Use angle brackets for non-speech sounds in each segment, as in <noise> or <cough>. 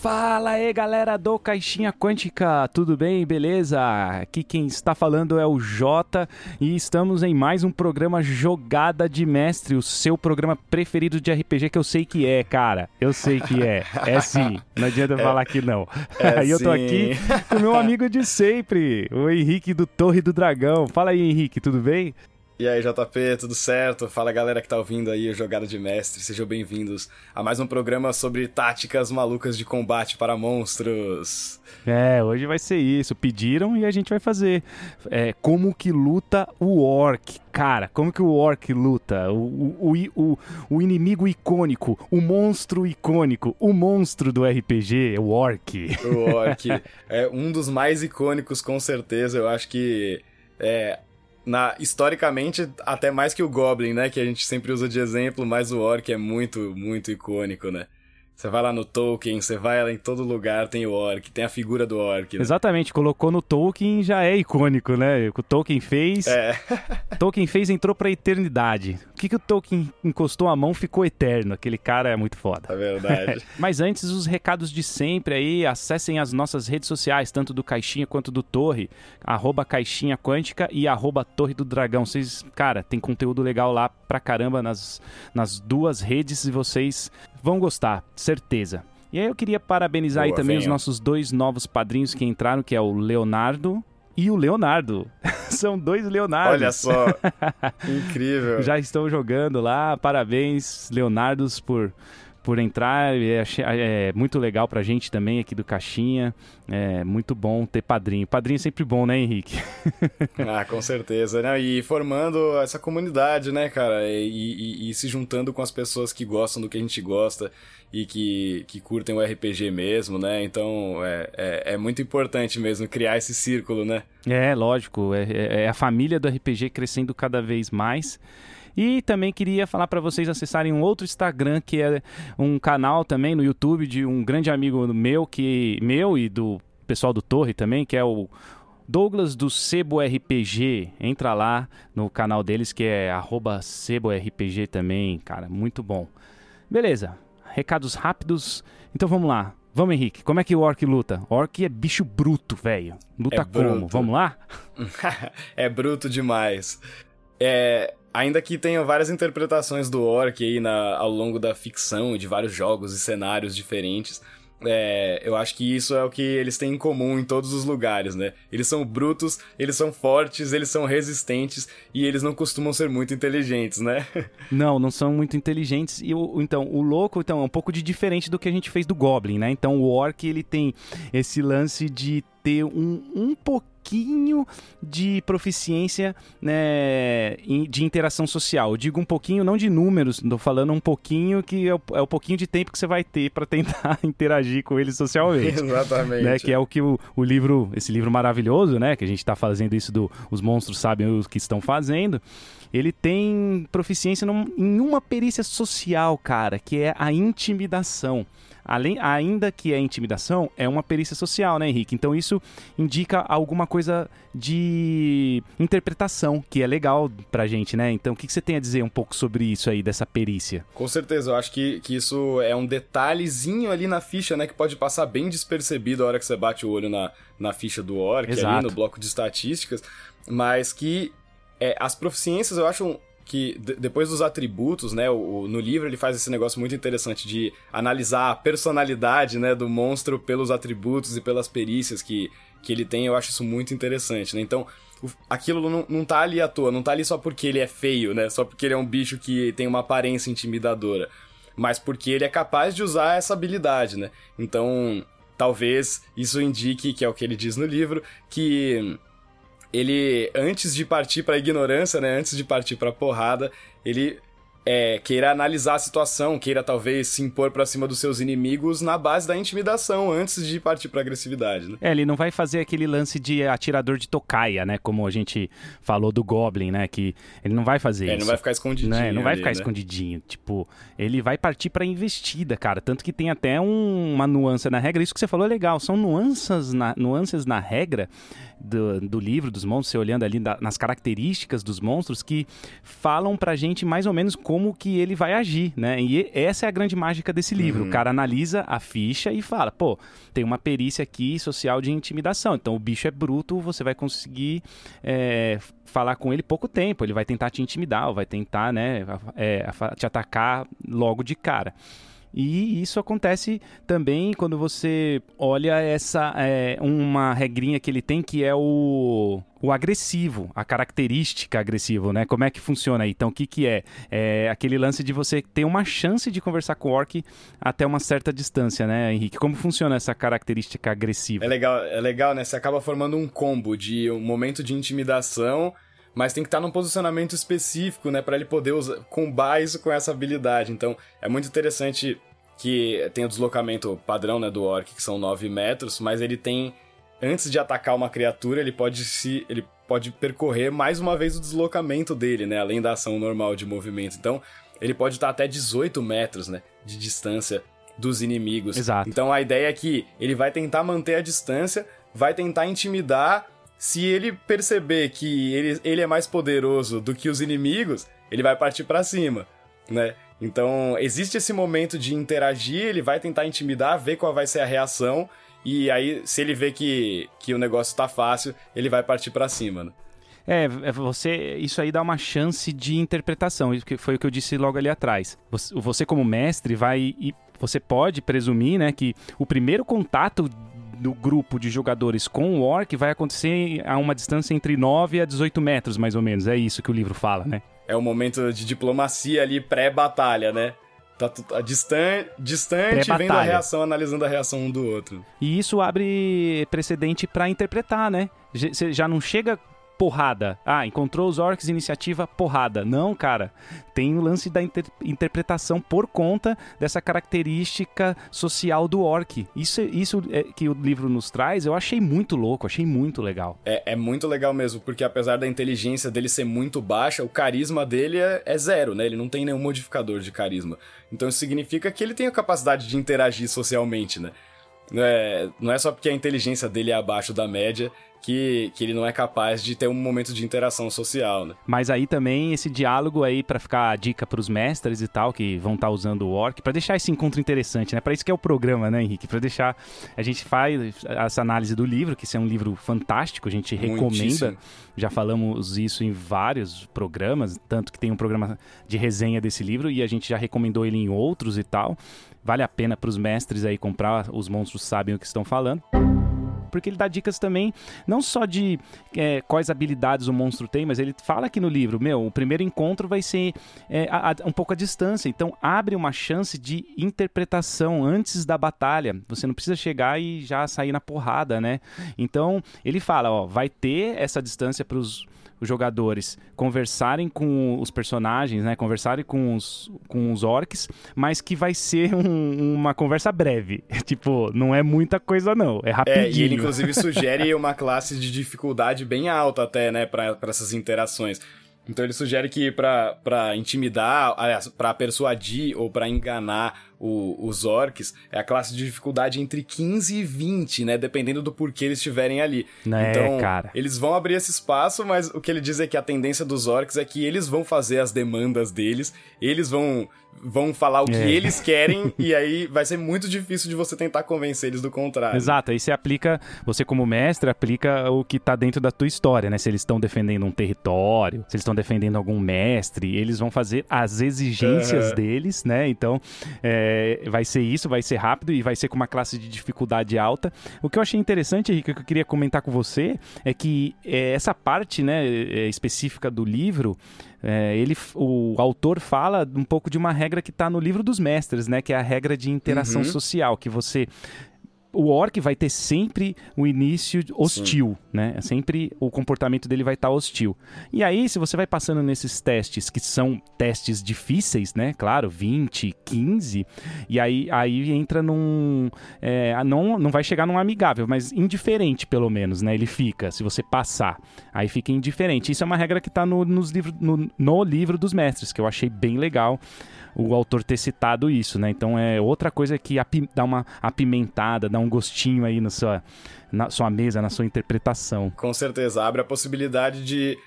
Fala aí, galera do Caixinha Quântica, tudo bem? Beleza? Aqui quem está falando é o Jota e estamos em mais um programa Jogada de Mestre, o seu programa preferido de RPG que eu sei que é, cara. Eu sei que é. É sim. Não adianta é, falar que não. É <laughs> e eu tô aqui com meu amigo de sempre, o Henrique do Torre do Dragão. Fala aí, Henrique, tudo bem? E aí, JP, tudo certo? Fala galera que tá ouvindo aí o Jogada de Mestre, sejam bem-vindos a mais um programa sobre táticas malucas de combate para monstros. É, hoje vai ser isso. Pediram e a gente vai fazer. É, como que luta o Orc? Cara, como que o Orc luta? O, o, o, o, inimigo icônico, o monstro icônico, o monstro do RPG, o Orc. O Orc. <laughs> é um dos mais icônicos, com certeza. Eu acho que. É, na, historicamente, até mais que o Goblin, né? Que a gente sempre usa de exemplo, mas o Orc é muito, muito icônico, né? Você vai lá no Tolkien, você vai lá em todo lugar, tem o Orc, tem a figura do Orc. Né? Exatamente, colocou no Tolkien já é icônico, né? O Tolkien fez. É. Tolkien fez entrou pra eternidade. O que, que o Tolkien encostou a mão ficou eterno. Aquele cara é muito foda. É verdade. <laughs> Mas antes, os recados de sempre aí, acessem as nossas redes sociais, tanto do Caixinha quanto do Torre, arroba Caixinha Quântica e arroba Torre do Dragão. Vocês, cara, tem conteúdo legal lá pra caramba nas, nas duas redes e vocês vão gostar, certeza. E aí eu queria parabenizar Boa, aí também os nossos dois novos padrinhos que entraram, que é o Leonardo e o Leonardo. <laughs> São dois Leonardos. Olha só, <laughs> incrível. Já estão jogando lá, parabéns, Leonardos, por por entrar. É, é, muito legal pra gente também aqui do Caixinha. É muito bom ter padrinho. Padrinho é sempre bom, né, Henrique? <laughs> ah, com certeza, né? E formando essa comunidade, né, cara? E, e, e, se juntando com as pessoas que gostam do que a gente gosta e que, que curtem o RPG mesmo, né? Então é, é, é muito importante mesmo criar esse círculo, né? É, lógico. É, é, é a família do RPG crescendo cada vez mais. E também queria falar para vocês acessarem um outro Instagram que é um canal também no YouTube de um grande amigo meu que meu e do pessoal do Torre também, que é o Douglas do Sebo RPG. Entra lá no canal deles que é @sebo_rpg também, cara, muito bom. Beleza. Recados rápidos. Então vamos lá. Vamos, Henrique. Como é que o Orc luta? Orc é bicho bruto, velho. Luta é como? Bruto. Vamos lá? <laughs> é bruto demais. É, Ainda que tenha várias interpretações do orc aí na, ao longo da ficção, de vários jogos e cenários diferentes, é, eu acho que isso é o que eles têm em comum em todos os lugares, né? Eles são brutos, eles são fortes, eles são resistentes e eles não costumam ser muito inteligentes, né? <laughs> Não, não são muito inteligentes. E o, então, o louco então, é um pouco de diferente do que a gente fez do Goblin, né? Então, o Orc ele tem esse lance de ter um, um pouquinho de proficiência né, de interação social. Eu digo um pouquinho, não de números, estou falando um pouquinho que é o, é o, pouquinho de tempo que você vai ter para tentar <laughs> interagir com eles socialmente. Exatamente. Né, que é o que o, o, livro, esse livro maravilhoso, né, que a gente está fazendo isso do Os Monstros Sabem o que Estão Fazendo, ele tem proficiência num, em uma perícia social, cara, que é a intimidação. Além, ainda que é intimidação, é uma perícia social, né, Henrique? Então isso indica alguma coisa de interpretação, que é legal pra gente, né? Então o que, que você tem a dizer um pouco sobre isso aí, dessa perícia? Com certeza, eu acho que, que isso é um detalhezinho ali na ficha, né? Que pode passar bem despercebido a hora que você bate o olho na, na ficha do orc, Exato. ali no bloco de estatísticas, mas que é, as proficiências eu acho que depois dos atributos, né, o, no livro ele faz esse negócio muito interessante de analisar a personalidade, né, do monstro pelos atributos e pelas perícias que, que ele tem, eu acho isso muito interessante, né? Então, o, aquilo não, não tá ali à toa, não tá ali só porque ele é feio, né? Só porque ele é um bicho que tem uma aparência intimidadora, mas porque ele é capaz de usar essa habilidade, né? Então, talvez isso indique, que é o que ele diz no livro, que ele, antes de partir pra ignorância, né? Antes de partir pra porrada, ele é, queira analisar a situação, queira talvez se impor para cima dos seus inimigos na base da intimidação antes de partir para agressividade, né? É, ele não vai fazer aquele lance de atirador de tocaia, né? Como a gente falou do Goblin, né? Que ele não vai fazer é, isso. Ele não vai ficar escondidinho. Né? Não vai ali, ficar né? escondidinho. Tipo, ele vai partir pra investida, cara. Tanto que tem até um, uma nuance na regra. Isso que você falou é legal. São nuances na, nuances na regra do, do livro dos monstros, você olhando ali da, nas características dos monstros que falam pra gente mais ou menos como que ele vai agir, né? E essa é a grande mágica desse livro. Uhum. O cara analisa a ficha e fala, pô, tem uma perícia aqui social de intimidação. Então o bicho é bruto, você vai conseguir é, falar com ele pouco tempo. Ele vai tentar te intimidar, ou vai tentar, né, é, te atacar logo de cara. E isso acontece também quando você olha essa é, uma regrinha que ele tem que é o, o agressivo, a característica agressivo, né? Como é que funciona aí? Então, o que, que é? É aquele lance de você ter uma chance de conversar com o orc até uma certa distância, né, Henrique? Como funciona essa característica agressiva? É legal, é legal, né? Você acaba formando um combo de um momento de intimidação mas tem que estar num posicionamento específico, né, para ele poder usar, combar isso com essa habilidade. Então, é muito interessante que tem o deslocamento padrão, né, do orc, que são 9 metros, mas ele tem antes de atacar uma criatura, ele pode se ele pode percorrer mais uma vez o deslocamento dele, né, além da ação normal de movimento. Então, ele pode estar até 18 metros, né, de distância dos inimigos. Exato. Então, a ideia é que ele vai tentar manter a distância, vai tentar intimidar se ele perceber que ele, ele é mais poderoso do que os inimigos, ele vai partir para cima, né? Então, existe esse momento de interagir, ele vai tentar intimidar, ver qual vai ser a reação, e aí, se ele vê que, que o negócio tá fácil, ele vai partir para cima, né? É, é, você, isso aí dá uma chance de interpretação, que foi o que eu disse logo ali atrás. Você, como mestre vai você pode presumir, né, que o primeiro contato do grupo de jogadores com o orc vai acontecer a uma distância entre 9 a 18 metros, mais ou menos. É isso que o livro fala, né? É um momento de diplomacia ali pré-batalha, né? Tá, tá distan distante, vendo a reação, analisando a reação um do outro. E isso abre precedente para interpretar, né? Você já não chega porrada. Ah, encontrou os orcs, iniciativa, porrada. Não, cara. Tem o lance da inter interpretação por conta dessa característica social do orc. Isso, isso é, que o livro nos traz, eu achei muito louco, achei muito legal. É, é muito legal mesmo, porque apesar da inteligência dele ser muito baixa, o carisma dele é, é zero, né? Ele não tem nenhum modificador de carisma. Então isso significa que ele tem a capacidade de interagir socialmente, né? É, não é só porque a inteligência dele é abaixo da média que, que ele não é capaz de ter um momento de interação social, né? Mas aí também esse diálogo aí para ficar a dica para os mestres e tal que vão estar tá usando o orc para deixar esse encontro interessante, né? Para isso que é o programa, né, Henrique? Para deixar a gente faz essa análise do livro, que esse é um livro fantástico, a gente recomenda. Muitíssimo. Já falamos isso em vários programas, tanto que tem um programa de resenha desse livro e a gente já recomendou ele em outros e tal. Vale a pena para os mestres aí comprar, os monstros sabem o que estão falando porque ele dá dicas também, não só de é, quais habilidades o monstro tem, mas ele fala aqui no livro, meu, o primeiro encontro vai ser é, a, a, um pouco a distância, então abre uma chance de interpretação antes da batalha. Você não precisa chegar e já sair na porrada, né? Então ele fala, ó, vai ter essa distância para os os jogadores conversarem com os personagens, né? Conversarem com os, com os orcs, mas que vai ser um, uma conversa breve. <laughs> tipo, não é muita coisa, não. É rapidinho. É, e ele, inclusive, sugere <laughs> uma classe de dificuldade bem alta até, né? para essas interações. Então ele sugere que para intimidar, para persuadir ou para enganar o, os orcs, é a classe de dificuldade entre 15 e 20, né? Dependendo do porquê eles estiverem ali. É, então, cara. eles vão abrir esse espaço, mas o que ele diz é que a tendência dos orcs é que eles vão fazer as demandas deles, eles vão vão falar o que é. eles <laughs> querem e aí vai ser muito difícil de você tentar convencer eles do contrário. Exato, aí você aplica, você como mestre aplica o que tá dentro da tua história, né? Se eles estão defendendo um território, se eles estão defendendo algum mestre, eles vão fazer as exigências uhum. deles, né? Então, é, vai ser isso, vai ser rápido e vai ser com uma classe de dificuldade alta. O que eu achei interessante, Henrique, que eu queria comentar com você, é que é, essa parte, né, é, específica do livro, é, ele, o autor fala um pouco de uma regra que está no livro dos mestres, né? Que é a regra de interação uhum. social, que você o orc vai ter sempre o início hostil, Sim. né? Sempre o comportamento dele vai estar hostil. E aí, se você vai passando nesses testes, que são testes difíceis, né? Claro, 20, 15, e aí, aí entra num. É, não, não vai chegar num amigável, mas indiferente, pelo menos, né? Ele fica, se você passar. Aí fica indiferente. Isso é uma regra que está no, nos livro, no, no livro dos mestres, que eu achei bem legal o autor ter citado isso, né? Então é outra coisa que dá uma apimentada, dá um gostinho aí na sua, na sua mesa, na sua interpretação. Com certeza, abre a possibilidade de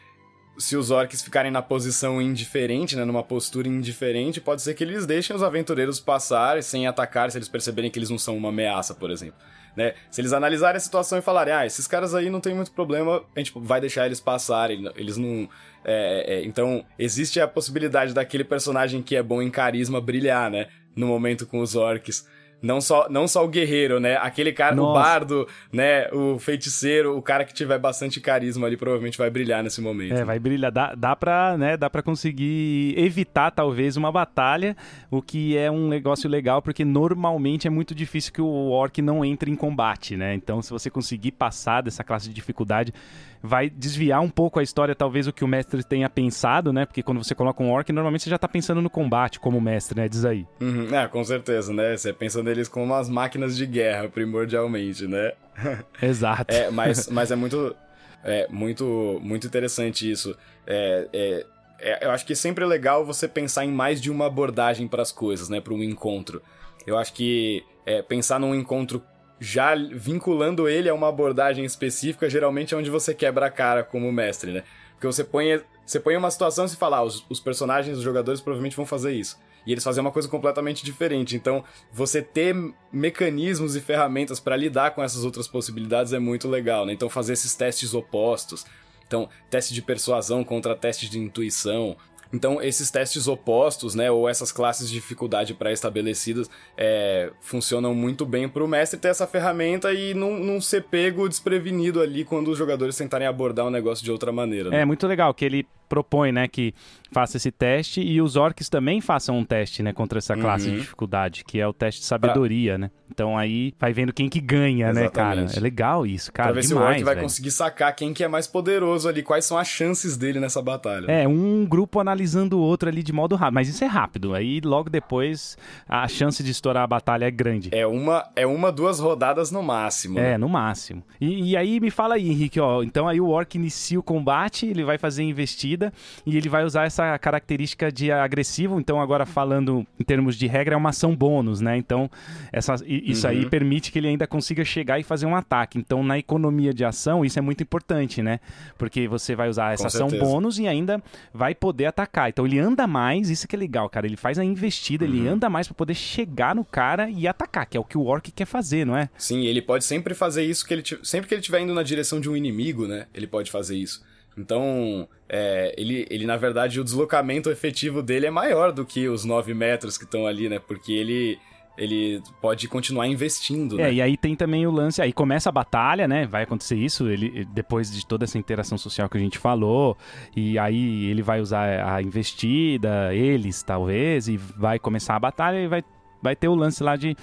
se os orcs ficarem na posição indiferente, né, numa postura indiferente, pode ser que eles deixem os aventureiros passar sem atacar se eles perceberem que eles não são uma ameaça, por exemplo. Né? Se eles analisarem a situação e falarem, ah, esses caras aí não tem muito problema, a gente vai deixar eles passarem, eles não. É, é, então, existe a possibilidade daquele personagem que é bom em carisma brilhar, né? No momento com os orcs. Não só, não só o guerreiro, né? Aquele cara, Nossa. o bardo, né? O feiticeiro, o cara que tiver bastante carisma ali provavelmente vai brilhar nesse momento. É, vai brilhar. Dá, dá, pra, né, dá pra conseguir evitar, talvez, uma batalha, o que é um negócio legal, porque normalmente é muito difícil que o orc não entre em combate, né? Então, se você conseguir passar dessa classe de dificuldade, vai desviar um pouco a história, talvez, o que o mestre tenha pensado, né? Porque quando você coloca um orc, normalmente você já tá pensando no combate como mestre, né? Diz aí. Uhum, é, com certeza, né? Você pensa neles como umas máquinas de guerra, primordialmente, né? <laughs> Exato. é, mas, mas é muito. É muito, muito interessante isso. É, é, é, eu acho que sempre é legal você pensar em mais de uma abordagem para as coisas, né? Para um encontro. Eu acho que é, pensar num encontro já vinculando ele a uma abordagem específica, geralmente é onde você quebra a cara como mestre, né? Porque você põe, você põe uma situação e se fala, ah, os, os personagens, os jogadores provavelmente vão fazer isso. E eles fazem uma coisa completamente diferente. Então, você ter mecanismos e ferramentas para lidar com essas outras possibilidades é muito legal, né? Então, fazer esses testes opostos. Então, teste de persuasão contra teste de intuição, então, esses testes opostos, né, ou essas classes de dificuldade pré-estabelecidas, é, funcionam muito bem para o mestre ter essa ferramenta e não, não ser pego desprevenido ali quando os jogadores tentarem abordar o um negócio de outra maneira. Né? É muito legal que ele propõe, né, que faça esse teste e os orcs também façam um teste, né, contra essa classe uhum. de dificuldade, que é o teste de sabedoria, pra... né? Então aí vai vendo quem que ganha, Exatamente. né, cara? É legal isso, cara. Pra ver demais, se o orc vai conseguir sacar quem que é mais poderoso ali, quais são as chances dele nessa batalha. É, um grupo analisando o outro ali de modo rápido, mas isso é rápido. Aí logo depois a chance de estourar a batalha é grande. É uma, é uma duas rodadas no máximo. É, né? no máximo. E, e aí me fala aí, Henrique, ó, então aí o orc inicia o combate, ele vai fazer investida e ele vai usar essa característica de agressivo. Então, agora falando em termos de regra, é uma ação bônus, né? Então, essa, isso uhum. aí permite que ele ainda consiga chegar e fazer um ataque. Então, na economia de ação, isso é muito importante, né? Porque você vai usar essa Com ação certeza. bônus e ainda vai poder atacar. Então, ele anda mais, isso que é legal, cara. Ele faz a investida, uhum. ele anda mais para poder chegar no cara e atacar, que é o que o Orc quer fazer, não é? Sim, ele pode sempre fazer isso que ele sempre que ele estiver indo na direção de um inimigo, né? Ele pode fazer isso. Então, é, ele, ele, na verdade, o deslocamento efetivo dele é maior do que os 9 metros que estão ali, né? Porque ele, ele pode continuar investindo, é, né? e aí tem também o lance, aí começa a batalha, né? Vai acontecer isso, ele depois de toda essa interação social que a gente falou, e aí ele vai usar a investida, eles talvez, e vai começar a batalha e vai vai ter o lance lá de,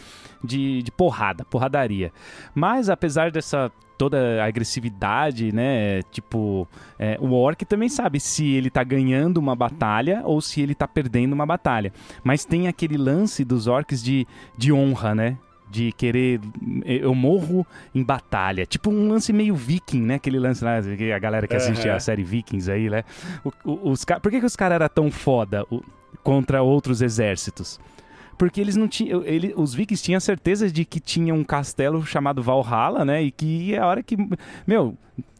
de, de porrada, porradaria. Mas apesar dessa toda a agressividade, né? Tipo, é, o orc também sabe se ele tá ganhando uma batalha ou se ele tá perdendo uma batalha. Mas tem aquele lance dos orcs de, de honra, né? de querer. Eu morro em batalha. Tipo um lance meio viking, né? Aquele lance lá, a galera que assiste uhum. a série Vikings aí, né? O, o, os, por que, que os caras eram tão foda o, contra outros exércitos? Porque eles não tinham. Ele, os vikings tinham certeza de que tinha um castelo chamado Valhalla, né? E que a hora que. Meu,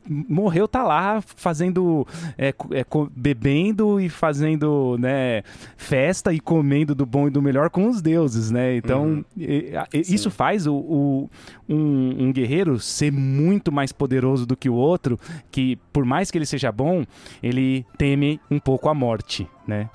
morreu tá lá fazendo é, é, bebendo e fazendo né festa e comendo do bom e do melhor com os deuses né então uhum. e, e, isso faz o, o um, um, guerreiro ser muito mais poderoso do que o outro que por mais que ele seja bom ele teme um pouco a morte né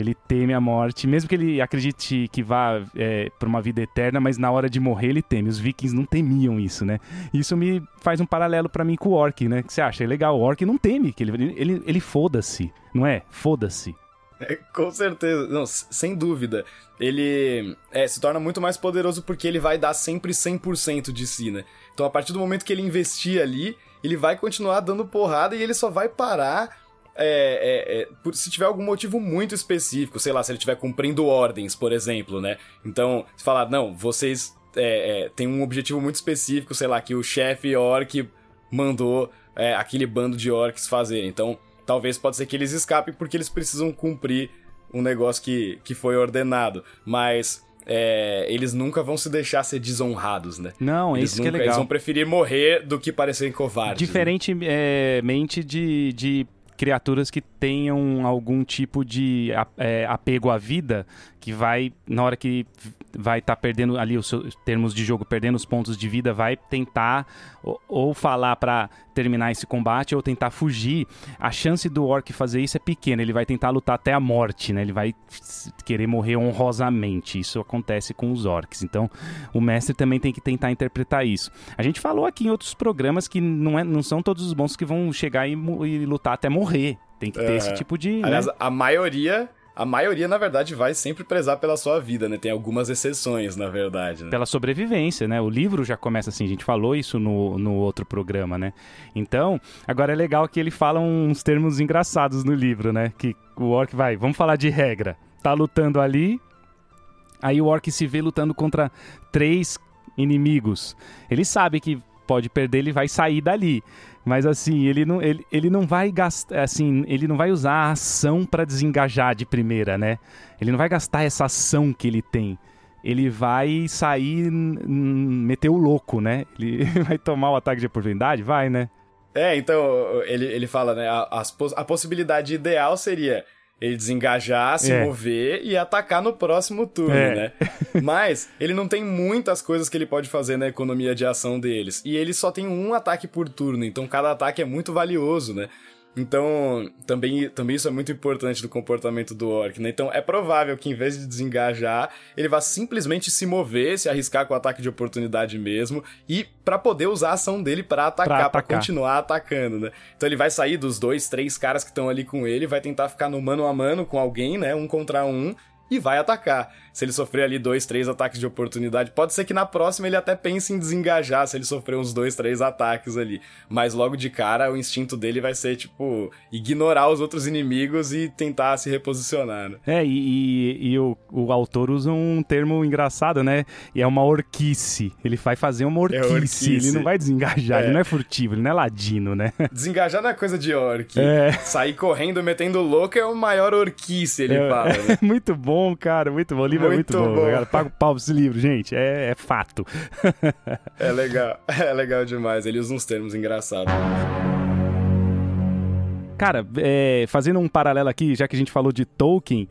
ele teme a morte, mesmo que ele acredite que vá é, para uma vida eterna, mas na hora de morrer ele teme. Os vikings não temiam isso, né? Isso me faz um paralelo para mim com o orc, né? que você acha? É legal, o orc não teme, que ele, ele, ele foda-se, não é? Foda-se. É, com certeza, não, sem dúvida. Ele é, se torna muito mais poderoso porque ele vai dar sempre 100% de si, né? Então, a partir do momento que ele investir ali, ele vai continuar dando porrada e ele só vai parar é, é, é, por, se tiver algum motivo muito específico, sei lá, se ele estiver cumprindo ordens, por exemplo, né? Então, se falar, não, vocês é, é, têm um objetivo muito específico, sei lá, que o chefe orc mandou é, aquele bando de orcs fazer. Então, talvez pode ser que eles escapem porque eles precisam cumprir um negócio que, que foi ordenado. Mas é, eles nunca vão se deixar ser desonrados, né? Não, eles isso nunca, que é legal. Eles vão preferir morrer do que parecerem covardes. Diferentemente né? de, de criaturas que tenham algum tipo de é, apego à vida, que vai, na hora que vai estar tá perdendo ali os termos de jogo, perdendo os pontos de vida, vai tentar ou, ou falar para terminar esse combate ou tentar fugir. A chance do orc fazer isso é pequena, ele vai tentar lutar até a morte, né? Ele vai querer morrer honrosamente. Isso acontece com os orcs. Então, o mestre também tem que tentar interpretar isso. A gente falou aqui em outros programas que não, é, não são todos os monstros que vão chegar e, e lutar até morrer. Tem que ter esse tipo de. Aliás, né? a maioria a maioria, na verdade, vai sempre prezar pela sua vida, né? Tem algumas exceções, na verdade. Né? Pela sobrevivência, né? O livro já começa assim, a gente falou isso no, no outro programa, né? Então, agora é legal que ele fala uns termos engraçados no livro, né? Que o orc vai, vamos falar de regra. Tá lutando ali, aí o orc se vê lutando contra três inimigos. Ele sabe que pode perder, ele vai sair dali. Mas assim, ele não, ele, ele não vai gastar, assim, ele não vai usar a ação para desengajar de primeira, né? Ele não vai gastar essa ação que ele tem. Ele vai sair, meter o louco, né? Ele <laughs> vai tomar o ataque de oportunidade? Vai, né? É, então, ele, ele fala, né? A, a, possibilidade ideal seria ele desengajar, se é. mover e atacar no próximo turno, é. né? <laughs> Mas ele não tem muitas coisas que ele pode fazer na economia de ação deles. E ele só tem um ataque por turno, então cada ataque é muito valioso, né? Então, também, também isso é muito importante do comportamento do orc, né? Então, é provável que em vez de desengajar, ele vá simplesmente se mover, se arriscar com o ataque de oportunidade mesmo, e para poder usar a ação dele para atacar, para continuar atacando, né? Então, ele vai sair dos dois, três caras que estão ali com ele, vai tentar ficar no mano a mano com alguém, né? Um contra um, e vai atacar. Se ele sofrer ali dois, três ataques de oportunidade, pode ser que na próxima ele até pense em desengajar se ele sofrer uns dois, três ataques ali. Mas logo de cara, o instinto dele vai ser, tipo, ignorar os outros inimigos e tentar se reposicionar, né? É, e, e, e o, o autor usa um termo engraçado, né? E é uma orquice. Ele vai fazer uma orquice. É orquice. Ele não vai desengajar, é. ele não é furtivo, ele não é ladino, né? Desengajar não é coisa de orc. É. Sair correndo, metendo louco é o maior orquice, ele é, fala. Né? <laughs> Muito bom, cara, muito bom. O livro muito é muito bom. bom. Cara. Paga o pau esse livro, gente. É, é fato. <laughs> é legal. É legal demais. Ele usa uns termos engraçados. Cara, é, fazendo um paralelo aqui, já que a gente falou de Tolkien,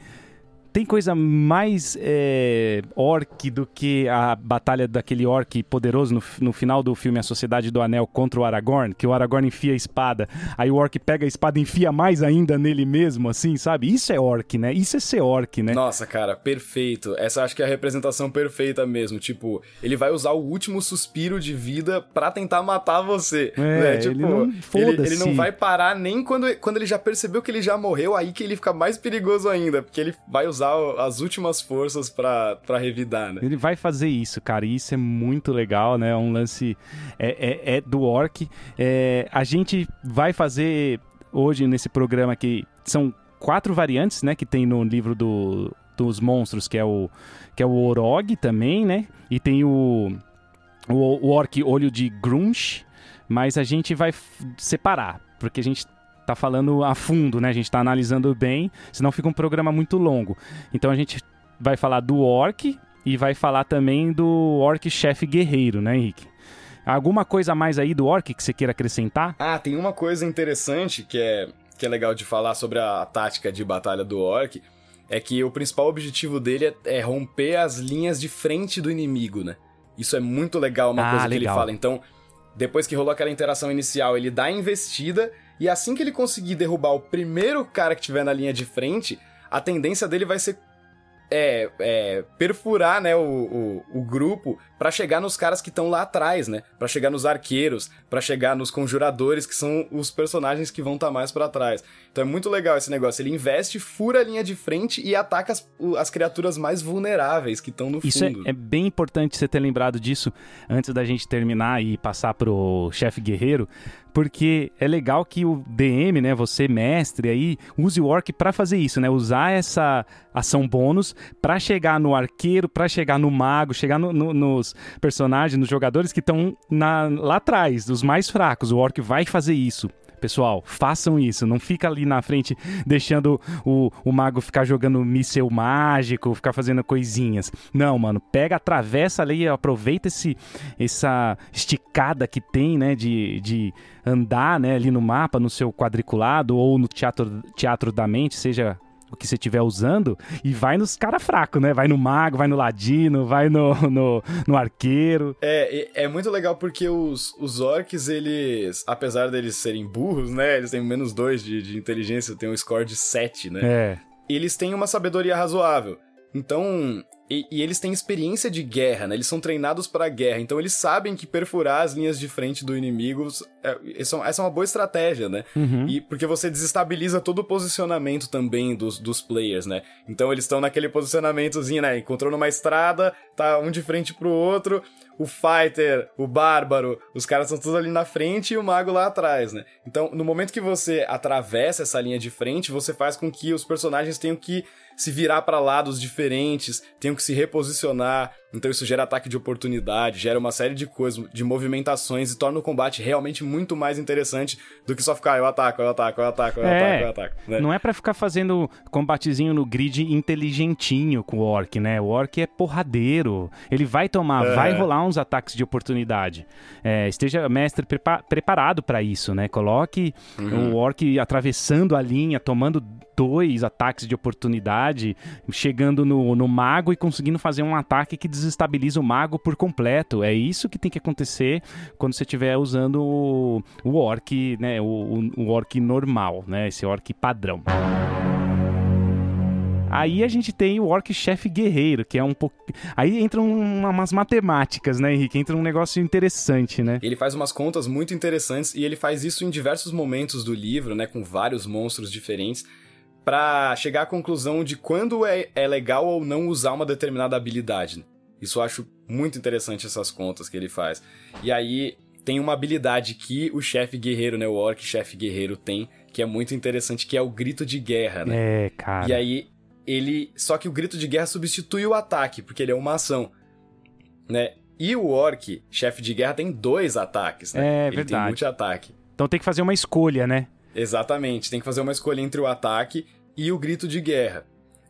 tem coisa mais é, orc do que a batalha daquele orc poderoso no, no, final do filme A Sociedade do Anel contra o Aragorn, que o Aragorn enfia a espada, aí o orc pega a espada e enfia mais ainda nele mesmo, assim, sabe? Isso é orc, né? Isso é ser orc, né? Nossa, cara, perfeito. Essa acho que é a representação perfeita mesmo. Tipo, ele vai usar o último suspiro de vida para tentar matar você. É, né? tipo, ele não, ele, ele não vai parar nem quando, quando ele já percebeu que ele já morreu, aí que ele fica mais perigoso ainda, porque ele vai usar usar as últimas forças para revidar, né? Ele vai fazer isso, cara, e isso é muito legal, né? É um lance é, é, é do Orc. É, a gente vai fazer hoje nesse programa aqui, são quatro variantes, né, que tem no livro do, dos monstros, que é o que é o Orog também, né? E tem o o, o Orc Olho de Grunge, mas a gente vai separar, porque a gente tá falando a fundo, né? A gente tá analisando bem, senão fica um programa muito longo. Então a gente vai falar do orc e vai falar também do orc chefe guerreiro, né, Henrique? Alguma coisa a mais aí do orc que você queira acrescentar? Ah, tem uma coisa interessante que é, que é legal de falar sobre a tática de batalha do orc, é que o principal objetivo dele é, é romper as linhas de frente do inimigo, né? Isso é muito legal, uma ah, coisa legal. que ele fala. Então, depois que rolou aquela interação inicial, ele dá a investida e assim que ele conseguir derrubar o primeiro cara que tiver na linha de frente, a tendência dele vai ser é, é, perfurar né, o, o, o grupo para chegar nos caras que estão lá atrás, né? Para chegar nos arqueiros, para chegar nos conjuradores, que são os personagens que vão estar tá mais para trás. Então é muito legal esse negócio. Ele investe, fura a linha de frente e ataca as, as criaturas mais vulneráveis que estão no Isso fundo. Isso é, é, bem importante você ter lembrado disso antes da gente terminar e passar pro chefe guerreiro, porque é legal que o DM, né, você mestre aí, use o orc para fazer isso, né? Usar essa ação bônus para chegar no arqueiro, para chegar no mago, chegar no, no, nos personagens, nos jogadores que estão lá atrás, dos mais fracos. O orc vai fazer isso Pessoal, façam isso. Não fica ali na frente deixando o, o mago ficar jogando míssel mágico, ficar fazendo coisinhas. Não, mano. Pega, atravessa ali, aproveita esse, essa esticada que tem, né? De, de andar né, ali no mapa, no seu quadriculado ou no teatro, teatro da mente, seja que você estiver usando e vai nos cara fraco, né? Vai no mago, vai no ladino, vai no, <laughs> no, no arqueiro. É, é muito legal porque os, os orcs, eles, apesar deles serem burros, né? Eles têm menos 2 de, de inteligência, tem um score de 7, né? É. Eles têm uma sabedoria razoável. Então, e, e, eles têm experiência de guerra, né? Eles são treinados para guerra, então eles sabem que perfurar as linhas de frente do inimigo é, essa é uma boa estratégia, né? Uhum. E porque você desestabiliza todo o posicionamento também dos, dos players, né? Então eles estão naquele posicionamentozinho, né? Encontrou numa estrada, tá um de frente pro outro, o fighter, o bárbaro, os caras estão todos ali na frente e o mago lá atrás, né? Então, no momento que você atravessa essa linha de frente, você faz com que os personagens tenham que se virar para lados diferentes, tenham que se reposicionar. Então isso gera ataque de oportunidade, gera uma série de coisas, de movimentações e torna o combate realmente muito mais interessante do que só ficar eu ataco, eu ataco, eu ataco, eu é, ataco, eu ataco. Né? Não é para ficar fazendo combatezinho no grid inteligentinho com o orc, né? O orc é porradeiro. Ele vai tomar, é. vai rolar uns ataques de oportunidade. É, esteja mestre prepa preparado para isso, né? Coloque uhum. o orc atravessando a linha, tomando dois ataques de oportunidade, chegando no, no mago e conseguindo fazer um ataque que desestabiliza o mago por completo. É isso que tem que acontecer quando você estiver usando o, o orc, né? O, o, orc normal, né? Esse orc padrão. Aí a gente tem o Orc Chefe Guerreiro, que é um pouco. Aí entram umas matemáticas, né, Henrique? Entra um negócio interessante, né? Ele faz umas contas muito interessantes e ele faz isso em diversos momentos do livro, né? Com vários monstros diferentes para chegar à conclusão de quando é, é legal ou não usar uma determinada habilidade. Isso eu acho muito interessante essas contas que ele faz. E aí tem uma habilidade que o chefe guerreiro, né, o orc chefe guerreiro tem, que é muito interessante, que é o grito de guerra, né? É, cara. E aí ele, só que o grito de guerra substitui o ataque, porque ele é uma ação, né? E o orc, chefe de guerra, tem dois ataques, né? É ele verdade. tem multi-ataque. Então tem que fazer uma escolha, né? Exatamente, tem que fazer uma escolha entre o ataque e o grito de guerra.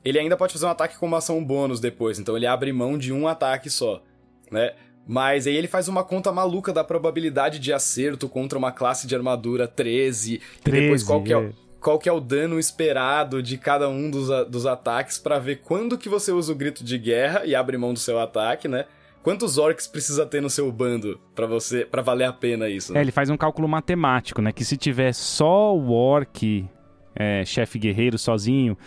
Ele ainda pode fazer um ataque com uma ação bônus depois, então ele abre mão de um ataque só, né? Mas aí ele faz uma conta maluca da probabilidade de acerto contra uma classe de armadura 13, 13 e depois qual que é, o, qual que é o dano esperado de cada um dos, dos ataques para ver quando que você usa o grito de guerra e abre mão do seu ataque, né? Quantos orcs precisa ter no seu bando para você para valer a pena isso? Né? É, ele faz um cálculo matemático, né? Que se tiver só o orc é, chefe guerreiro sozinho,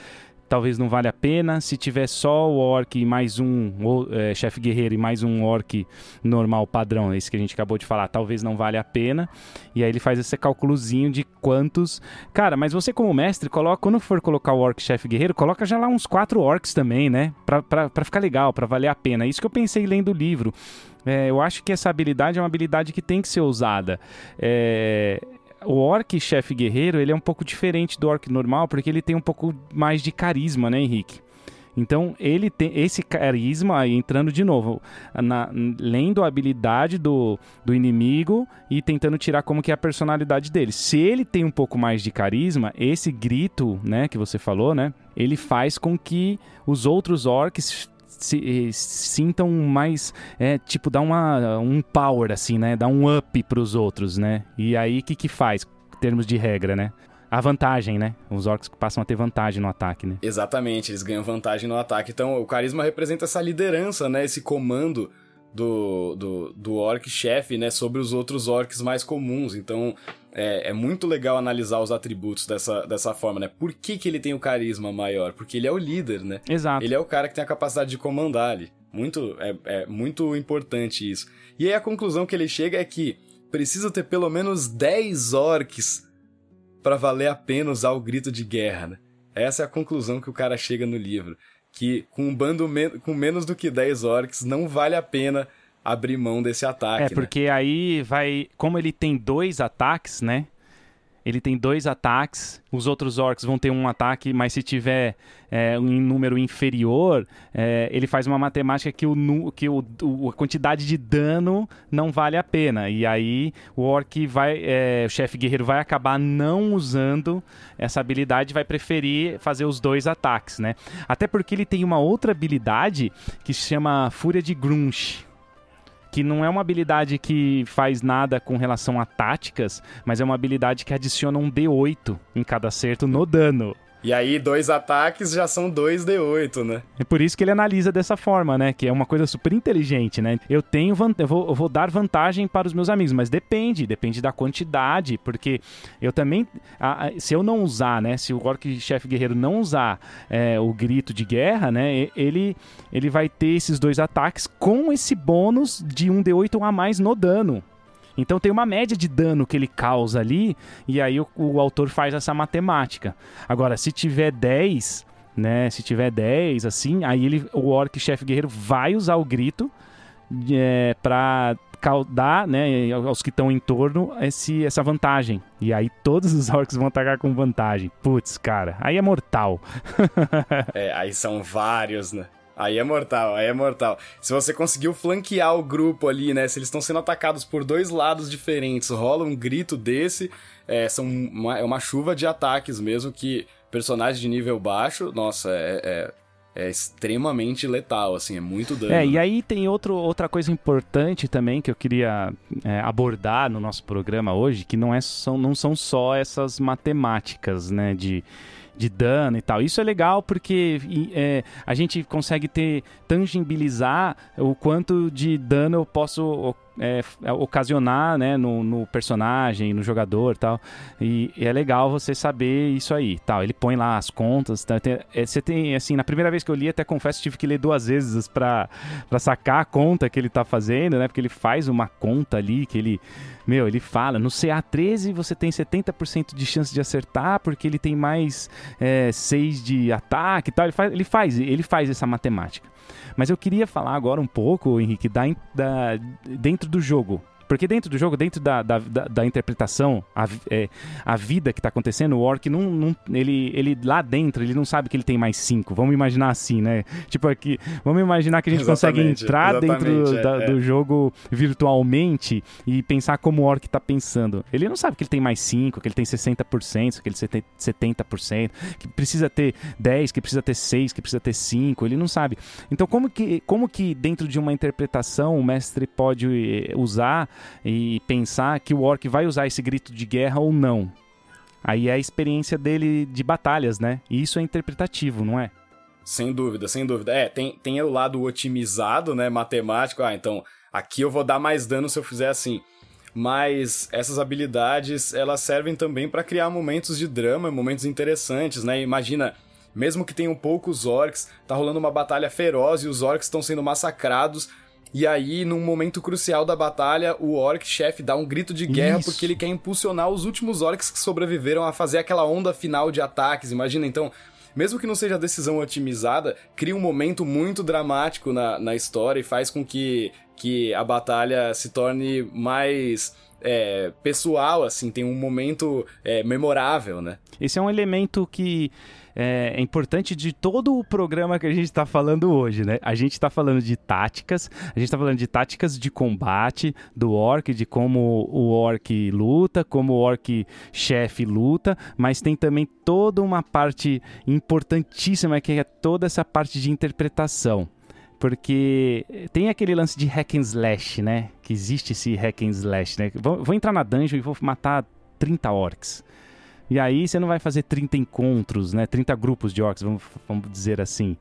talvez não vale a pena. Se tiver só o orc e mais um é, chefe guerreiro e mais um orc normal padrão, esse que a gente acabou de falar, talvez não vale a pena. E aí ele faz esse cálculozinho de quantos. Cara, mas você como mestre, coloca quando for colocar o orc chefe guerreiro, coloca já lá uns quatro orcs também, né? Pra, pra, pra ficar legal, pra valer a pena. Isso que eu pensei lendo o livro. É, eu acho que essa habilidade é uma habilidade que tem que ser usada. É, o orc chefe guerreiro, ele é um pouco diferente do orc normal, porque ele tem um pouco mais de carisma, né, Henrique? Então, ele tem esse carisma, entrando de novo, na, lendo a habilidade do, do inimigo e tentando tirar como que é a personalidade dele. Se ele tem um pouco mais de carisma, esse grito, né, que você falou, né, ele faz com que os outros orcs se, sintam mais, é, tipo, dá uma, um power, assim, né? Dá um up pros outros, né? E aí, o que que faz, em termos de regra, né? A vantagem, né? Os orcs passam a ter vantagem no ataque, né? Exatamente, eles ganham vantagem no ataque. Então, o carisma representa essa liderança, né? Esse comando do, do, do orc chefe, né? Sobre os outros orcs mais comuns. Então, é, é, muito legal analisar os atributos dessa, dessa forma, né? Por que, que ele tem o carisma maior? Porque ele é o líder, né? Exato. Ele é o cara que tem a capacidade de comandar ali. Muito, é, é muito importante isso. E aí a conclusão que ele chega é que precisa ter pelo menos 10 orcs para valer a pena usar o grito de guerra, né? Essa é a conclusão que o cara chega no livro. Que com um bando me com menos do que 10 orcs não vale a pena abrir mão desse ataque. É, porque né? aí vai. Como ele tem dois ataques, né? Ele tem dois ataques, os outros orcs vão ter um ataque, mas se tiver é, um número inferior, é, ele faz uma matemática que, o, que o, o, a quantidade de dano não vale a pena. E aí o orc vai, é, o chefe guerreiro vai acabar não usando essa habilidade, vai preferir fazer os dois ataques, né? Até porque ele tem uma outra habilidade que se chama Fúria de Grunch que não é uma habilidade que faz nada com relação a táticas, mas é uma habilidade que adiciona um D8 em cada acerto no dano. E aí, dois ataques já são dois D8, né? É por isso que ele analisa dessa forma, né? Que é uma coisa super inteligente, né? Eu tenho eu vou, eu vou dar vantagem para os meus amigos, mas depende, depende da quantidade, porque eu também, se eu não usar, né? Se o orc chefe guerreiro não usar é, o grito de guerra, né? Ele, ele vai ter esses dois ataques com esse bônus de um D8 a mais no dano. Então tem uma média de dano que ele causa ali, e aí o, o autor faz essa matemática. Agora, se tiver 10, né? Se tiver 10, assim, aí ele, o orc chefe guerreiro vai usar o grito é, para dar né, aos que estão em torno esse, essa vantagem. E aí todos os orcs vão atacar com vantagem. Putz, cara, aí é mortal. <laughs> é, aí são vários, né? Aí é mortal, aí é mortal. Se você conseguiu flanquear o grupo ali, né? Se eles estão sendo atacados por dois lados diferentes, rola um grito desse, é, são uma, é uma chuva de ataques mesmo que personagem de nível baixo, nossa, é, é é extremamente letal, assim, é muito dano. É, e aí tem outro, outra coisa importante também que eu queria é, abordar no nosso programa hoje, que não, é, são, não são só essas matemáticas, né, de de dano e tal. Isso é legal porque é, a gente consegue ter tangibilizar o quanto de dano eu posso é, ocasionar né, no, no, personagem, no jogador tal. E, e, é legal você saber isso aí. tal. Ele põe lá as contas. Tá? Tem, é, você tem, assim, na primeira vez que eu li, até confesso, tive que ler duas vezes para sacar a conta que ele tá fazendo, né? Porque ele faz uma conta ali que ele. Meu, ele fala, no CA13 você tem 70% de chance de acertar, porque ele tem mais é, 6 de ataque e tal. Ele faz, ele faz, ele faz essa matemática. Mas eu queria falar agora um pouco, Henrique, da, da dentro do jogo. Porque dentro do jogo, dentro da, da, da, da interpretação, a, é, a vida que está acontecendo, o Orc não, não, ele, ele lá dentro, ele não sabe que ele tem mais cinco. Vamos imaginar assim, né? Tipo aqui, vamos imaginar que a gente consegue entrar dentro é, da, é. do jogo virtualmente e pensar como o Orc está pensando. Ele não sabe que ele tem mais cinco, que ele tem 60%, que ele tem 70%, que precisa ter 10, que precisa ter 6, que precisa ter 5, ele não sabe. Então como que, como que dentro de uma interpretação o mestre pode eh, usar e pensar que o orc vai usar esse grito de guerra ou não. Aí é a experiência dele de batalhas, né? E isso é interpretativo, não é? Sem dúvida, sem dúvida. É, tem, tem o lado otimizado, né? Matemático. Ah, então aqui eu vou dar mais dano se eu fizer assim. Mas essas habilidades, elas servem também para criar momentos de drama, momentos interessantes, né? Imagina, mesmo que tenham poucos orcs, tá rolando uma batalha feroz e os orcs estão sendo massacrados e aí, num momento crucial da batalha, o orc chefe dá um grito de guerra Isso. porque ele quer impulsionar os últimos orcs que sobreviveram a fazer aquela onda final de ataques. Imagina, então, mesmo que não seja a decisão otimizada, cria um momento muito dramático na, na história e faz com que, que a batalha se torne mais é, pessoal, assim, tem um momento é, memorável, né? Esse é um elemento que é, é, importante de todo o programa que a gente está falando hoje, né? A gente está falando de táticas, a gente está falando de táticas de combate do orc, de como o orc luta, como o orc chefe luta, mas tem também toda uma parte importantíssima que é toda essa parte de interpretação. Porque tem aquele lance de hack and slash, né? Que existe esse hack and slash, né? Vou, vou entrar na dungeon e vou matar 30 orcs. E aí você não vai fazer 30 encontros, né? 30 grupos de orcs, vamos, vamos dizer assim.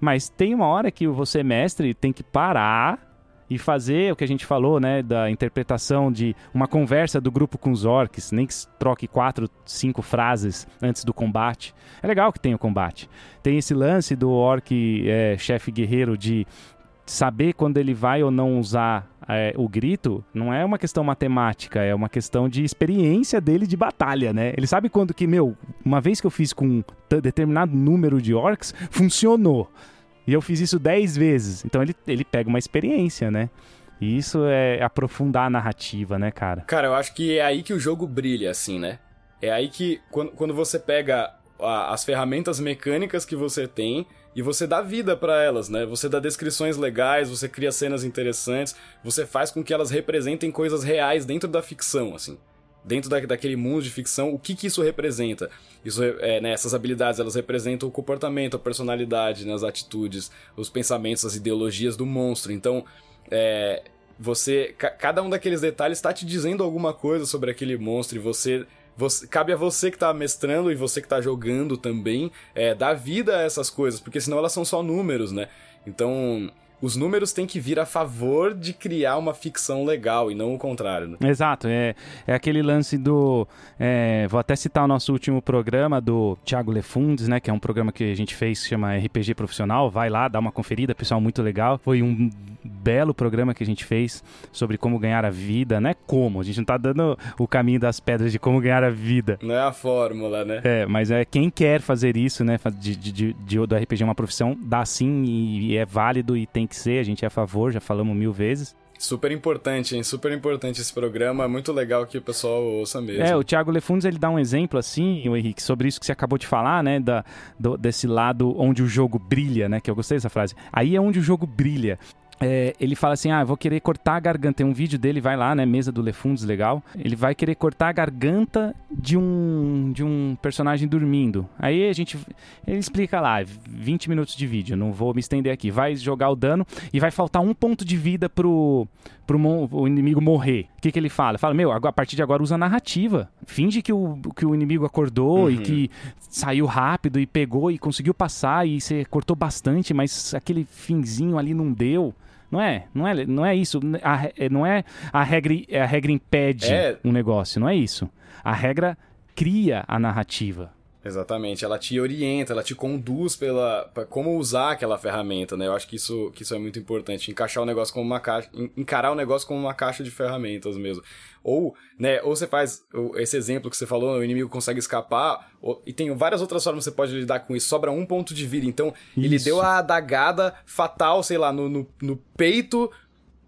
Mas tem uma hora que você, mestre, tem que parar e fazer o que a gente falou, né, da interpretação de uma conversa do grupo com os orcs, nem que troque quatro, cinco frases antes do combate. É legal que tenha o combate. Tem esse lance do orc é, chefe guerreiro de saber quando ele vai ou não usar é, o grito não é uma questão matemática, é uma questão de experiência dele de batalha, né? Ele sabe quando que, meu, uma vez que eu fiz com determinado número de orcs, funcionou. E eu fiz isso 10 vezes. Então ele, ele pega uma experiência, né? E isso é aprofundar a narrativa, né, cara? Cara, eu acho que é aí que o jogo brilha, assim, né? É aí que, quando, quando você pega a, as ferramentas mecânicas que você tem e você dá vida para elas, né? Você dá descrições legais, você cria cenas interessantes, você faz com que elas representem coisas reais dentro da ficção, assim. Dentro da, daquele mundo de ficção, o que que isso representa? Isso, é, né, essas habilidades, elas representam o comportamento, a personalidade, né, as atitudes, os pensamentos, as ideologias do monstro. Então, é, você... Cada um daqueles detalhes está te dizendo alguma coisa sobre aquele monstro e você você, cabe a você que tá mestrando e você que tá jogando também é, dar vida a essas coisas, porque senão elas são só números, né? Então, os números têm que vir a favor de criar uma ficção legal e não o contrário. Né? Exato, é, é aquele lance do. É, vou até citar o nosso último programa do Thiago Lefundes, né? Que é um programa que a gente fez que chama RPG Profissional. Vai lá, dá uma conferida, pessoal, muito legal. Foi um belo programa que a gente fez sobre como ganhar a vida, né? Como, a gente não tá dando o caminho das pedras de como ganhar a vida. Não é a fórmula, né? É, mas é quem quer fazer isso, né? De, de, de, de do RPG uma profissão, dá sim e, e é válido e tem que ser, a gente é a favor, já falamos mil vezes. Super importante, hein? Super importante esse programa. É muito legal que o pessoal ouça mesmo. É, o Thiago Lefundes ele dá um exemplo assim, o Henrique, sobre isso que você acabou de falar, né? Da, do, desse lado onde o jogo brilha, né? Que eu gostei dessa frase. Aí é onde o jogo brilha. É, ele fala assim: Ah, vou querer cortar a garganta. Tem um vídeo dele, vai lá, né? Mesa do Lefundos, legal. Ele vai querer cortar a garganta de um, de um personagem dormindo. Aí a gente. Ele explica lá, 20 minutos de vídeo, não vou me estender aqui. Vai jogar o dano e vai faltar um ponto de vida pro, pro o inimigo morrer. O que, que ele fala? Fala, meu, a partir de agora usa narrativa. Finge que o, que o inimigo acordou uhum. e que saiu rápido e pegou e conseguiu passar e você cortou bastante, mas aquele finzinho ali não deu. Não é, não é, não é isso. A, é, não é a regra, a regra impede é... um negócio, não é isso. A regra cria a narrativa. Exatamente, ela te orienta, ela te conduz pela pra como usar aquela ferramenta, né? Eu acho que isso, que isso é muito importante, encaixar o negócio como uma caixa, encarar o negócio como uma caixa de ferramentas mesmo. Ou, né, ou você faz esse exemplo que você falou, o inimigo consegue escapar, ou, e tem várias outras formas que você pode lidar com isso, sobra um ponto de vida. Então, isso. ele deu a adagada fatal, sei lá, no, no, no peito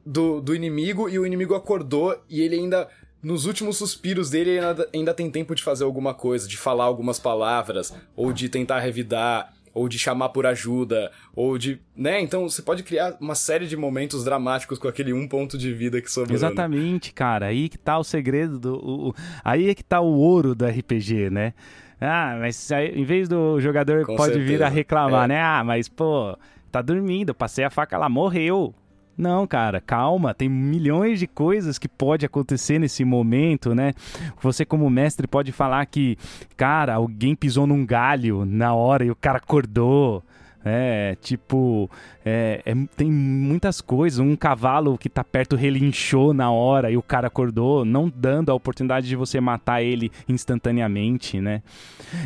do, do inimigo e o inimigo acordou e ele ainda nos últimos suspiros dele ele ainda, ainda tem tempo de fazer alguma coisa, de falar algumas palavras, ou de tentar revidar, ou de chamar por ajuda, ou de. né? Então você pode criar uma série de momentos dramáticos com aquele um ponto de vida que sobrou. Exatamente, cara. Aí que tá o segredo do. O, aí é que tá o ouro do RPG, né? Ah, mas aí, em vez do jogador com pode certeza. vir a reclamar, é. né? Ah, mas pô, tá dormindo, passei a faca lá, morreu. Não, cara, calma, tem milhões de coisas que pode acontecer nesse momento, né? Você como mestre pode falar que, cara, alguém pisou num galho na hora e o cara acordou. É, tipo, é, é, tem muitas coisas. Um cavalo que tá perto relinchou na hora e o cara acordou, não dando a oportunidade de você matar ele instantaneamente, né?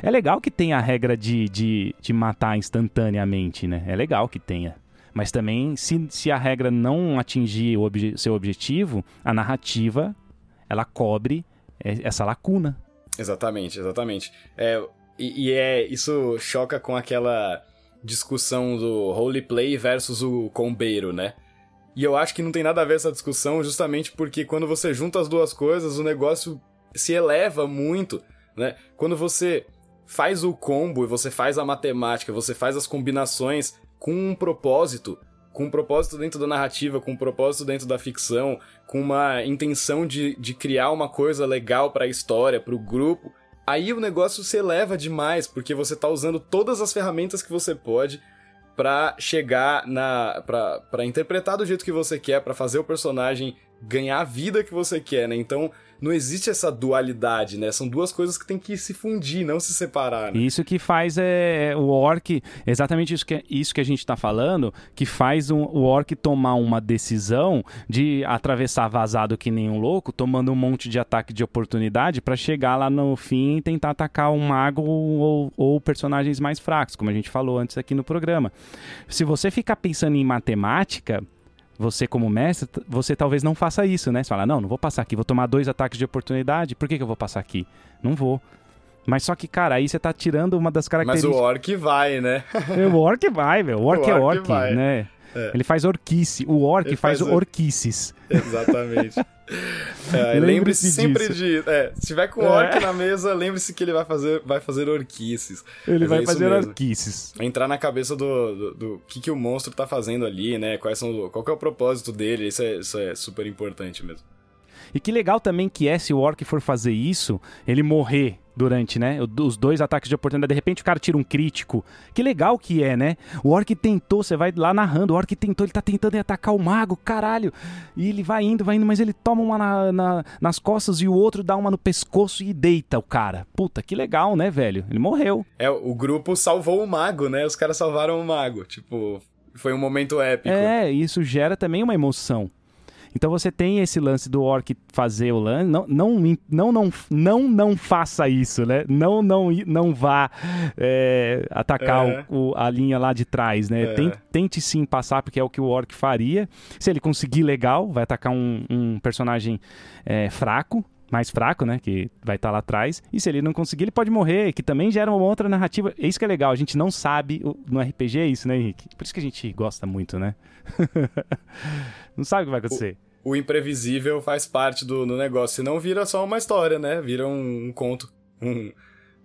É legal que tenha a regra de, de, de matar instantaneamente, né? É legal que tenha. Mas também, se, se a regra não atingir o obje seu objetivo, a narrativa ela cobre essa lacuna. Exatamente, exatamente. É, e, e é isso choca com aquela discussão do roleplay versus o combeiro, né? E eu acho que não tem nada a ver essa discussão, justamente porque quando você junta as duas coisas, o negócio se eleva muito, né? Quando você faz o combo e você faz a matemática, você faz as combinações com um propósito, com um propósito dentro da narrativa, com um propósito dentro da ficção, com uma intenção de, de criar uma coisa legal para a história, para o grupo, aí o negócio se eleva demais, porque você tá usando todas as ferramentas que você pode para chegar na para interpretar do jeito que você quer, para fazer o personagem ganhar a vida que você quer, né? Então, não existe essa dualidade, né? São duas coisas que tem que se fundir, não se separar. Né? Isso que faz é, é o orc, exatamente isso que, isso que a gente está falando, que faz um, o orc tomar uma decisão de atravessar vazado que nem um louco, tomando um monte de ataque de oportunidade para chegar lá no fim e tentar atacar um mago ou, ou personagens mais fracos, como a gente falou antes aqui no programa. Se você ficar pensando em matemática, você como mestre, você talvez não faça isso, né? Você fala, não, não vou passar aqui, vou tomar dois ataques de oportunidade, por que, que eu vou passar aqui? Não vou. Mas só que, cara, aí você tá tirando uma das características... Mas <laughs> o orc vai, né? o orc vai, velho. O orc, o é orc é orc, vai. né? É. Ele faz orquice. O orc Ele faz, faz orquices. <laughs> Exatamente. É, <laughs> lembre-se sempre disso. de. É, se tiver com orc é. na mesa, lembre-se que ele vai fazer, vai fazer orquices. Ele Mas vai é fazer orquices. Entrar na cabeça do, do, do, que, que o monstro tá fazendo ali, né? Quais são, qual é o propósito dele. Isso é, isso é super importante mesmo. E que legal também que é se o orc for fazer isso, ele morrer durante, né? Os dois ataques de oportunidade. De repente o cara tira um crítico. Que legal que é, né? O Orc tentou, você vai lá narrando, o Orc tentou, ele tá tentando atacar o mago, caralho. E ele vai indo, vai indo, mas ele toma uma na, na, nas costas e o outro dá uma no pescoço e deita o cara. Puta, que legal, né, velho? Ele morreu. É, o grupo salvou o mago, né? Os caras salvaram o mago. Tipo, foi um momento épico. É, isso gera também uma emoção. Então você tem esse lance do orc fazer o lance, não não não não não, não faça isso, né? Não não não vá é, atacar é. o, o, a linha lá de trás, né? É. Tente, tente, sim passar porque é o que o orc faria. Se ele conseguir legal, vai atacar um, um personagem é, fraco, mais fraco, né? Que vai estar tá lá atrás. E se ele não conseguir, ele pode morrer, que também gera uma outra narrativa. É isso que é legal, a gente não sabe no RPG é isso, né, Henrique? Por isso que a gente gosta muito, né? <laughs> não sabe o que vai acontecer. O, o imprevisível faz parte do, do negócio. Senão vira só uma história, né? Vira um, um conto. Um,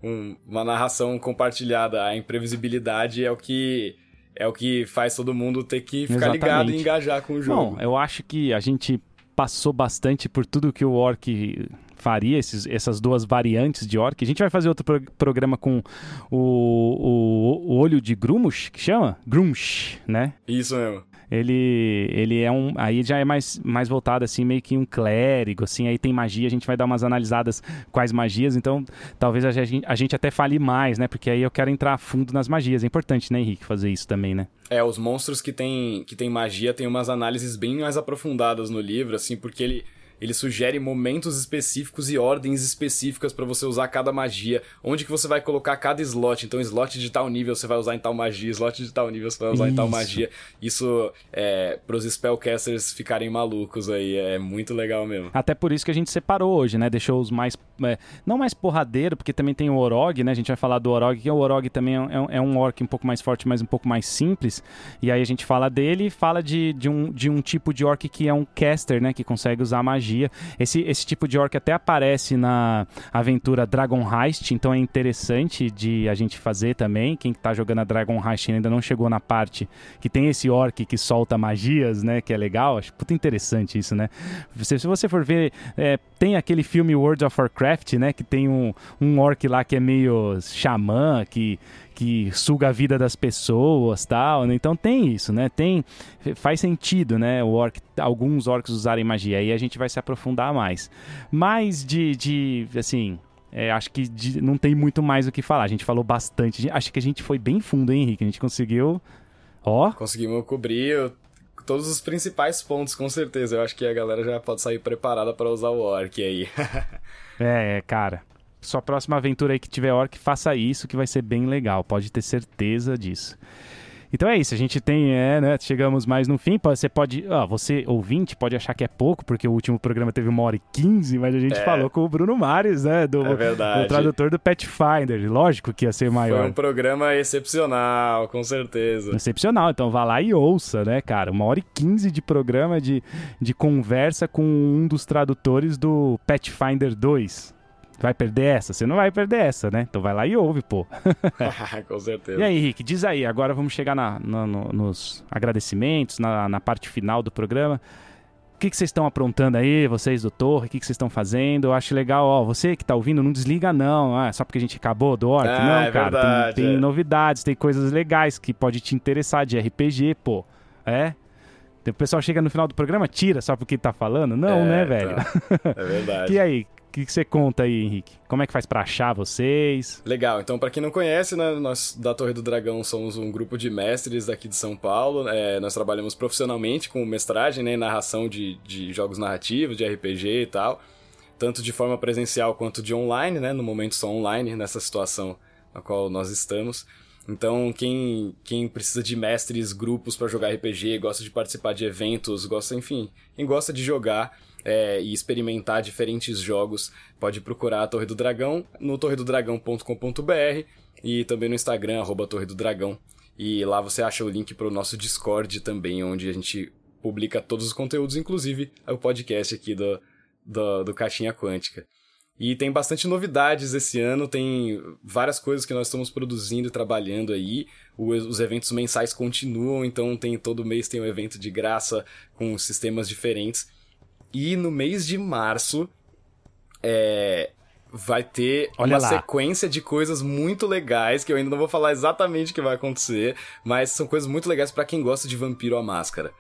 um, uma narração compartilhada. A imprevisibilidade é o que é o que faz todo mundo ter que ficar Exatamente. ligado e engajar com o jogo. Bom, eu acho que a gente passou bastante por tudo que o Orc faria, esses, essas duas variantes de Orc. A gente vai fazer outro pro programa com o, o, o olho de Grumush, que chama? Grumush, né? Isso mesmo ele ele é um aí já é mais mais voltado assim meio que um clérigo assim aí tem magia a gente vai dar umas analisadas quais magias então talvez a gente, a gente até fale mais né porque aí eu quero entrar a fundo nas magias. É importante né Henrique fazer isso também né? É os monstros que tem que tem magia tem umas análises bem mais aprofundadas no livro assim porque ele ele sugere momentos específicos e ordens específicas para você usar cada magia, onde que você vai colocar cada slot. Então, slot de tal nível você vai usar em tal magia, slot de tal nível você vai usar Isso. em tal magia. Isso é pros spellcasters ficarem malucos aí, é muito legal mesmo. Até por isso que a gente separou hoje, né? Deixou os mais é, não mais porradeiro, porque também tem o Orog, né? A gente vai falar do Orog, que o Orog também é um, é um orc um pouco mais forte, mas um pouco mais simples. E aí a gente fala dele e fala de, de, um, de um tipo de orc que é um caster, né? Que consegue usar magia magia. Esse, esse tipo de orc até aparece na aventura Dragon Heist, então é interessante de a gente fazer também. Quem tá jogando a Dragon Heist ainda não chegou na parte que tem esse orc que solta magias, né? Que é legal. Acho puta interessante isso, né? Se, se você for ver, é, tem aquele filme World of Warcraft, né? Que tem um, um orc lá que é meio xamã, que que suga a vida das pessoas, tal. Né? Então tem isso, né? Tem faz sentido, né? O orc, alguns orcs usarem magia. Aí a gente vai se aprofundar mais. Mas de, de assim, é, acho que de, não tem muito mais o que falar. A gente falou bastante. Acho que a gente foi bem fundo, hein, Henrique? A gente conseguiu. Ó. Conseguimos cobrir todos os principais pontos, com certeza. Eu acho que a galera já pode sair preparada para usar o orc aí. <laughs> é, cara sua próxima aventura aí que tiver orc, faça isso que vai ser bem legal, pode ter certeza disso. Então é isso, a gente tem, é, né, chegamos mais no fim, você pode, ó, você ouvinte pode achar que é pouco, porque o último programa teve uma hora e quinze, mas a gente é. falou com o Bruno Mares, né, do, é do tradutor do Pathfinder, lógico que ia ser maior. Foi um programa excepcional, com certeza. Excepcional, então vá lá e ouça, né, cara, uma hora e quinze de programa de, de conversa com um dos tradutores do Pathfinder 2, Vai perder essa? Você não vai perder essa, né? Então vai lá e ouve, pô. <laughs> <laughs> Com certeza. E aí, Henrique, diz aí, agora vamos chegar na, na, no, nos agradecimentos, na, na, parte final do programa. O que, que vocês estão aprontando aí, vocês do Torre? O que, que vocês estão fazendo? Eu acho legal, ó, você que tá ouvindo, não desliga não, ah, só porque a gente acabou do Orc. Ah, não, é cara, verdade, tem, tem é. novidades, tem coisas legais que pode te interessar de RPG, pô. É? O pessoal chega no final do programa, tira só porque tá falando? Não, é, né, velho? Tá. É verdade. <laughs> e aí, que, que você conta aí, Henrique? Como é que faz para achar vocês? Legal, então para quem não conhece, né, nós da Torre do Dragão somos um grupo de mestres daqui de São Paulo. É, nós trabalhamos profissionalmente com mestragem né, narração de, de jogos narrativos, de RPG e tal. Tanto de forma presencial quanto de online, né? No momento só online, nessa situação na qual nós estamos. Então, quem, quem precisa de mestres, grupos para jogar RPG, gosta de participar de eventos, gosta, enfim, quem gosta de jogar, é, e experimentar diferentes jogos, pode procurar a Torre do Dragão no torredodragão.com.br e também no Instagram, arroba Torre do Dragão. E lá você acha o link para o nosso Discord também, onde a gente publica todos os conteúdos, inclusive o podcast aqui do, do, do Caixinha Quântica. E tem bastante novidades esse ano, tem várias coisas que nós estamos produzindo e trabalhando aí. Os eventos mensais continuam, então tem todo mês tem um evento de graça com sistemas diferentes. E no mês de março é, vai ter Olha uma lá. sequência de coisas muito legais, que eu ainda não vou falar exatamente o que vai acontecer, mas são coisas muito legais para quem gosta de Vampiro à Máscara.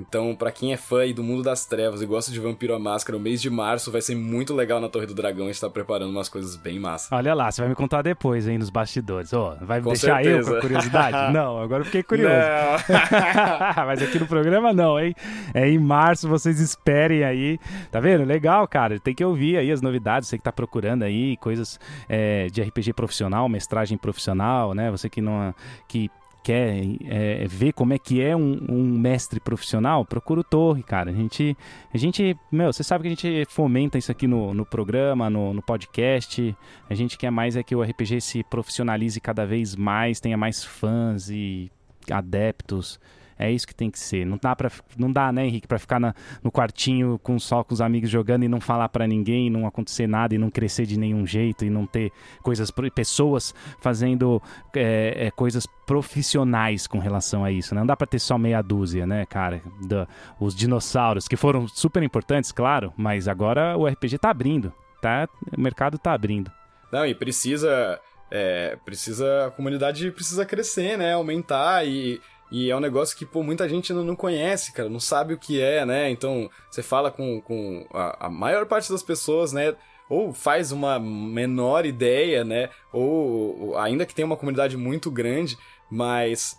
Então, para quem é fã aí do mundo das trevas e gosta de Vampiro à Máscara, o mês de março vai ser muito legal na Torre do Dragão. A gente tá preparando umas coisas bem massas. Olha lá, você vai me contar depois aí nos bastidores. Ó, oh, vai com deixar certeza. eu com curiosidade? <laughs> não, agora eu fiquei curioso. <laughs> Mas aqui no programa não, hein? É em março, vocês esperem aí. Tá vendo? Legal, cara. Tem que ouvir aí as novidades. Você que tá procurando aí coisas é, de RPG profissional, mestragem profissional, né? Você que não que quer é, ver como é que é um, um, mestre profissional, procura o Torre, cara. A gente, a gente, meu, você sabe que a gente fomenta isso aqui no, no programa, no, no podcast. A gente quer mais é que o RPG se profissionalize cada vez mais, tenha mais fãs e adeptos. É isso que tem que ser. Não dá, pra, não dá né, Henrique, para ficar na, no quartinho com só com os amigos jogando e não falar para ninguém, não acontecer nada e não crescer de nenhum jeito e não ter coisas, pessoas fazendo é, é, coisas profissionais com relação a isso. Né? Não dá para ter só meia dúzia, né, cara? Da, os dinossauros, que foram super importantes, claro, mas agora o RPG tá abrindo, tá? O mercado tá abrindo. Não, e precisa. É, precisa. A comunidade precisa crescer, né? Aumentar e e é um negócio que, pô, muita gente não, conhece, cara, não sabe o que é, né? Então, você fala com, com a, a maior parte das pessoas, né? Ou faz uma menor ideia, né? Ou, ainda que tenha uma comunidade muito grande, mas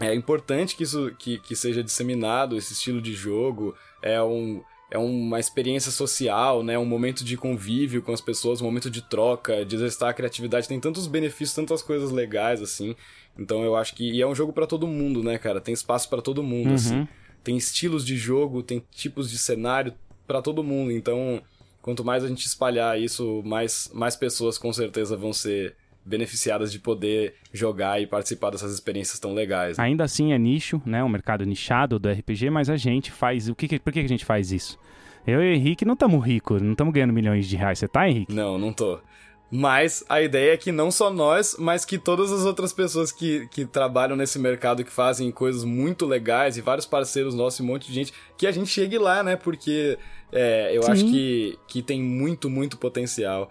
é importante que isso que, que seja disseminado, esse estilo de jogo. É um é uma experiência social, né? Um momento de convívio com as pessoas, um momento de troca, de exercitar a criatividade. Tem tantos benefícios, tantas coisas legais, assim. Então eu acho que. E é um jogo para todo mundo, né, cara? Tem espaço para todo mundo, assim. uhum. assim. Tem estilos de jogo, tem tipos de cenário para todo mundo. Então, quanto mais a gente espalhar isso, mais, mais pessoas com certeza vão ser beneficiadas de poder jogar e participar dessas experiências tão legais. Né? Ainda assim é nicho, né? Um mercado nichado do RPG, mas a gente faz. O que, por que a gente faz isso? Eu e o Henrique não estamos ricos, não estamos ganhando milhões de reais. Você tá, Henrique? Não, não tô. Mas a ideia é que não só nós, mas que todas as outras pessoas que, que trabalham nesse mercado, que fazem coisas muito legais, e vários parceiros nossos, um monte de gente, que a gente chegue lá, né? Porque é, eu Sim. acho que, que tem muito, muito potencial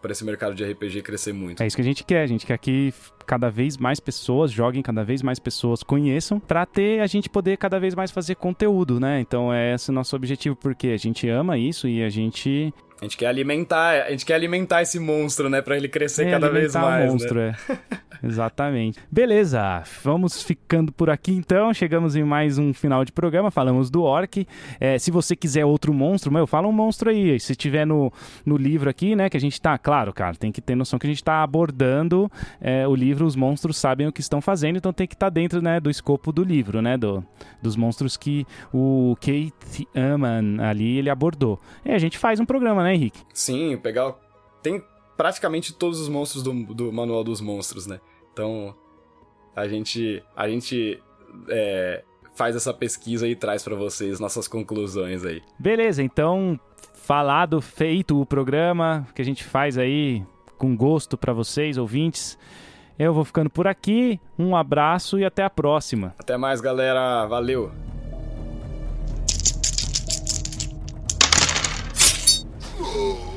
para esse mercado de RPG crescer muito. É isso que a gente quer. A gente quer que cada vez mais pessoas joguem, cada vez mais pessoas conheçam, para ter a gente poder cada vez mais fazer conteúdo, né? Então é esse o nosso objetivo, porque a gente ama isso e a gente a gente quer alimentar, a gente quer alimentar esse monstro, né, para ele crescer é, cada vez mais, o monstro, né? é. Exatamente. Beleza, vamos ficando por aqui então. Chegamos em mais um final de programa. Falamos do Orc. É, se você quiser outro monstro, meu, fala um monstro aí. Se tiver no, no livro aqui, né, que a gente tá, claro, cara, tem que ter noção que a gente tá abordando é, o livro, os monstros sabem o que estão fazendo, então tem que estar tá dentro, né, do escopo do livro, né, do, dos monstros que o Kate Aman ali ele abordou. E a gente faz um programa, né, Henrique? Sim, pegar. Tem praticamente todos os monstros do, do Manual dos Monstros, né? Então, a gente, a gente é, faz essa pesquisa e traz para vocês nossas conclusões aí. Beleza, então, falado, feito o programa que a gente faz aí com gosto para vocês, ouvintes. Eu vou ficando por aqui. Um abraço e até a próxima. Até mais, galera. Valeu. Oh!